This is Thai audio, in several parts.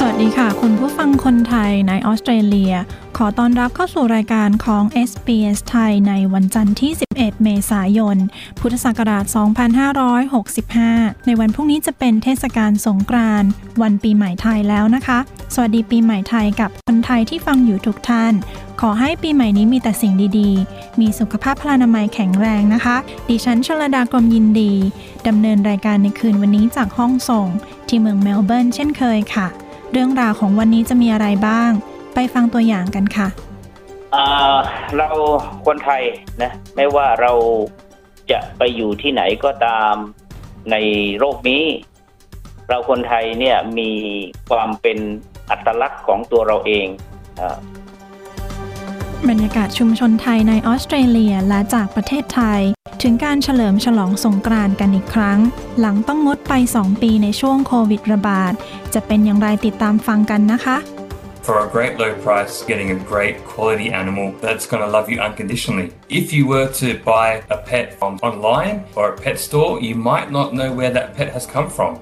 สวัสดีค่ะ คุณผู้ฟังคนไทยในออสเตรเลีย ขอต้อนรับเข้าสู่รายการของ SBS ไทยในวันจันทร์ที่ 11 เมษายน พุทธศักราช 2565 ในวันพรุ่งนี้จะเป็นเทศกาลสงกรานต์วันปีใหม่ไทยแล้วนะคะ สวัสดีปีใหม่ไทยกับคนไทยที่ฟังอยู่ทุกท่าน ขอให้ปีใหม่นี้มีแต่สิ่งดีๆ มีสุขภาพพลานามัยแข็งแรงนะคะ ดิฉันชลดากรมยินดีดำเนินรายการในคืนวันนี้จากห้องส่ง ที่เมืองเมลเบิร์นเช่นเคยค่ะ เรื่องราวของวันนี้จะมีอะไรบ้าง ไปฟังตัวอย่างกันค่ะอ่าเราคนไทยนะไม่ว่าเราจะไปอยู่ที่ไหนก็ตามในโลกนี้ เราคนไทยเนี่ยมีความเป็นอัตลักษณ์ของตัวเราเองอ่าบรรยากาศชุมชนไทยในออสเตรเลียและจากประเทศไทย ถึงการเฉลิมฉลองสงกรานต์กันอีกครั้ง หลังต้องงดไป 2 ปีในช่วงโควิดระบาด จะเป็นอย่างไรติดตามฟังกันนะคะ for a great low price, getting a great quality animal that's going to love you unconditionally. If you were to buy a pet from online or a pet store, you might not know where that pet has come from.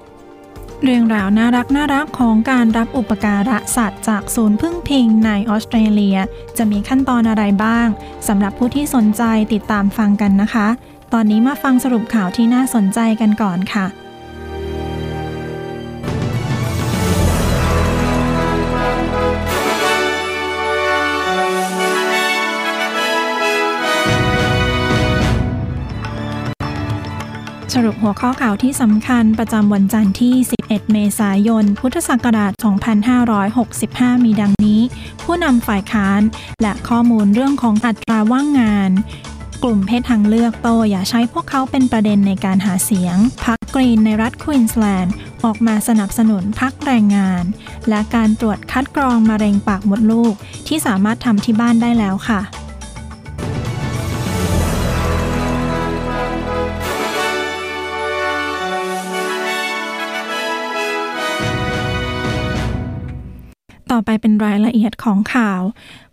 เรื่องราวน่ารักน่ารักของการรับอุปการะสัตว์จากศูนย์พึ่งพิงในออสเตรเลีย จะมีขั้นตอนอะไรบ้างสำหรับผู้ที่สนใจติดตามฟังกันนะคะ ตอนนี้มาฟังสรุปข่าวที่น่าสนใจกันก่อนค่ะ สรุปหัวข้อข่าวที่สำคัญประจำวันจันทร์ที่ 11 เมษายน พุทธศักราช 2565 มีดังนี้ ผู้นำฝ่ายค้าน และข้อมูลเรื่องของอัตราว่างงาน กลุ่มเพศทางเลือกโตอย่าใช้พวกเขาเป็นประเด็นในการหาเสียงพักกรีนในรัฐควีนสแลนด์ออกมาสนับสนุนพักแรงงาน และการตรวจคัดกรองมะเร็งปากมดลูก ที่สามารถทำที่บ้านได้แล้วค่ะ ไปเป็นรายละเอียดของข่าว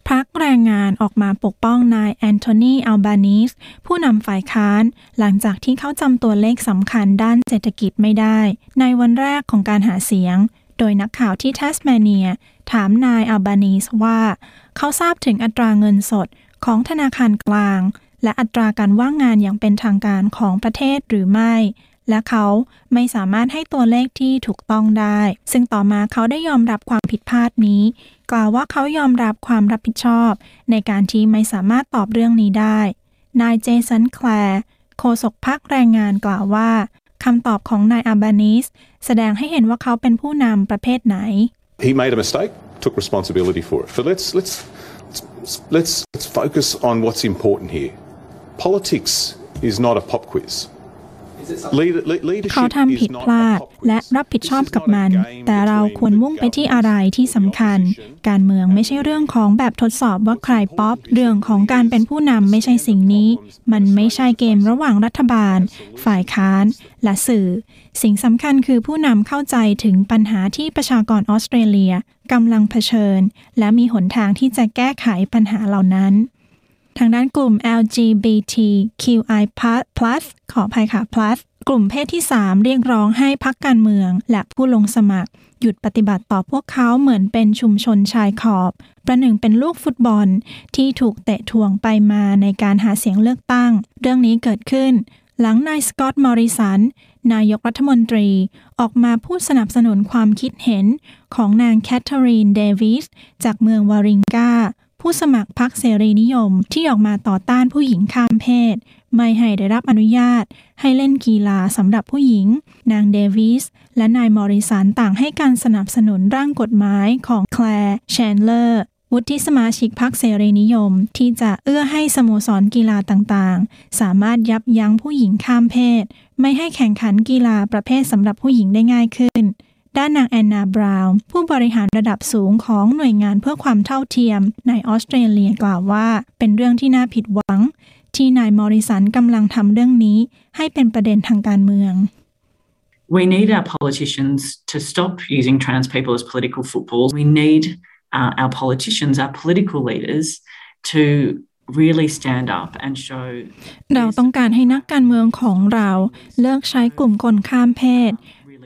พักแรงงานออกมาปกป้องนายแอนโทนีอัลบานีสผู้นำฝ่ายค้าน หลังจากที่เขาจำตัวเลขสำคัญด้านเศรษฐกิจไม่ได้ ในวันแรกของการหาเสียง โดยนักข่าวที่ทัสเมเนีย ถามนายอัลบานีสว่า เขาทราบถึงอัตราเงินสดของธนาคารกลาง และอัตราการว่างงานอย่างเป็นทางการของประเทศหรือไม่ และเขาไม่สามารถให้ตัวเลขที่ถูกต้องได้ ซึ่งต่อมาเขาได้ยอมรับความผิดพลาดนี้ กล่าวว่าเขายอมรับความรับผิดชอบ ในการที่ไม่สามารถตอบเรื่องนี้ได้ นายเจสันแคลร์โฆษกพักแรงงานกล่าวว่าคำตอบของนายอัลบานีสแสดงให้เห็นว่าเขาเป็นผู้นำประเภทไหน He made a mistake, took responsibility for it. But let's let's let's, let's focus on what's important here. Politics is not a pop quiz. Leader, le- leadership เขาทำ is ผิด not พลา a ด pop quiz. และรับผิดชอบ This is กับ not a มัน game แต่เรา between ควร the มุ่งไปที่ government อะไรที่ and สำคัญ the opposition. การเมืองไม่ใช่เรื่องของแบบทดสอบว่าใครป๊อป เรื่องของการเป็นผู้นำไม่ใช่สิ่งนี้ มันไม่ใช่เกมระหว่างรัฐบาล ฝ่ายค้าน และสื่อ สิ่งสำคัญคือผู้นำเข้าใจถึงปัญหาที่ประชากรออสเตรเลียกำลังเผชิญ และมีหนทางที่จะแก้ไขปัญหาเหล่านั้น ทางด้านกลุ่ม LGBTQI+ ขออภัยค่ะ plus กลุ่มเพศที่ 3 เรียกร้องให้พรรคการเมือง และผู้ลงสมัคร หยุดปฏิบัติต่อพวกเขาเหมือนเป็นชุมชนชายขอบ ประหนึ่งเป็นลูกฟุตบอลที่ถูกเตะถ่วงไปมาในการหาเสียงเลือกตั้ง เรื่องนี้เกิดขึ้น หลังนายสกอตต์มอริสัน นายกรัฐมนตรี ออกมาพูดสนับสนุนความคิดเห็นของนางแคทเธอรีนเดวิสจากเมืองวาริงกา ผู้สมัครพรรคเสรีนิยมที่ออกมาต่อต้านผู้หญิงข้ามเพศ ไม่ให้ได้รับอนุญาต ให้เล่นกีฬาสำหรับผู้หญิง นางเดวิส และนายมอริสันต่างให้การสนับสนุนร่างกฎหมายของแคลร์แชนเลอร์วุฒิสมาชิกพรรคเสรีนิยม ที่จะเอื้อให้สโมสรกีฬาต่างๆ สามารถยับยั้งผู้หญิงข้ามเพศ ไม่ให้แข่งขันกีฬาประเภทสำหรับผู้หญิงได้ง่ายขึ้น ด้านนางแอนนาบราวน์ผู้บริหารระดับสูงของหน่วยงานเพื่อความเท่าเทียมในออสเตรเลียกล่าวว่า เป็นเรื่องที่น่าผิดหวัง ที่นายมอริสันกำลังทำเรื่องนี้ ให้เป็นประเด็นทางการเมือง We need our politicians to stop using trans people as political footballs. We need uh, our politicians, our political leaders, to really stand up and show. เราต้องการให้นักการเมืองของเราเลิกใช้กลุ่มคนข้ามเพศ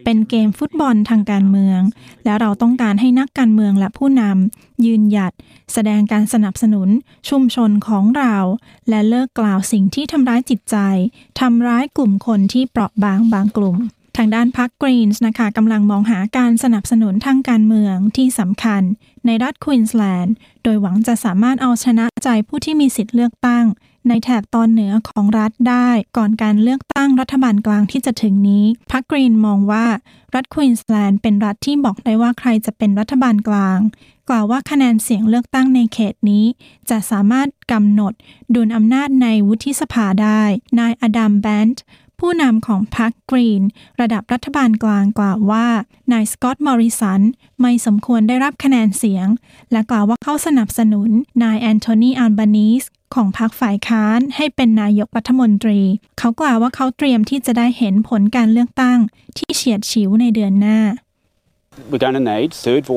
เป็นเกมฟุตบอลทางการเมือง และเราต้องการให้นักการเมืองและผู้นำยืนหยัด แสดงการสนับสนุนชุมชนของเรา และเลิกกล่าวสิ่งที่ทำร้ายจิตใจทำร้ายกลุ่มคนที่เปราะบางบางกลุ่มทางด้านพรรคกรีนส์นะคะกำลังมองหาการสนับสนุนทางการเมืองที่สำคัญ ในรัฐควีนสแลนด์ โดยหวังจะสามารถเอาชนะใจผู้ที่มีสิทธิ์เลือกตั้ง ในแถบตอนเหนือของรัฐได้ก่อนการเลือกตั้งรัฐบาลกลางที่จะถึงนี้พรรคกรีนมองว่ารัฐควีนสแลนด์เป็นรัฐที่บอกได้ว่าใครจะเป็นรัฐบาลกลาง กล่าวว่าคะแนนเสียงเลือกตั้งในเขตนี้ จะสามารถกำหนดดุลอำนาจในวุฒิสภาได้ นายอดัมแบนต์ผู้นำของพรรคกรีน ระดับรัฐบาลกลางกล่าวว่า นายสกอตต์มอริสัน ไม่สมควรได้รับคะแนนเสียง และกล่าวว่าเขาสนับสนุน นายแอนโทนีอัลบานีส ของพรรคฝ่ายค้านให้เป็นนายกรัฐมนตรี เขากล่าวว่าเขาเตรียมที่จะได้เห็นผลการเลือกตั้งที่เฉียดฉิวในเดือนหน้า We're going to need third voice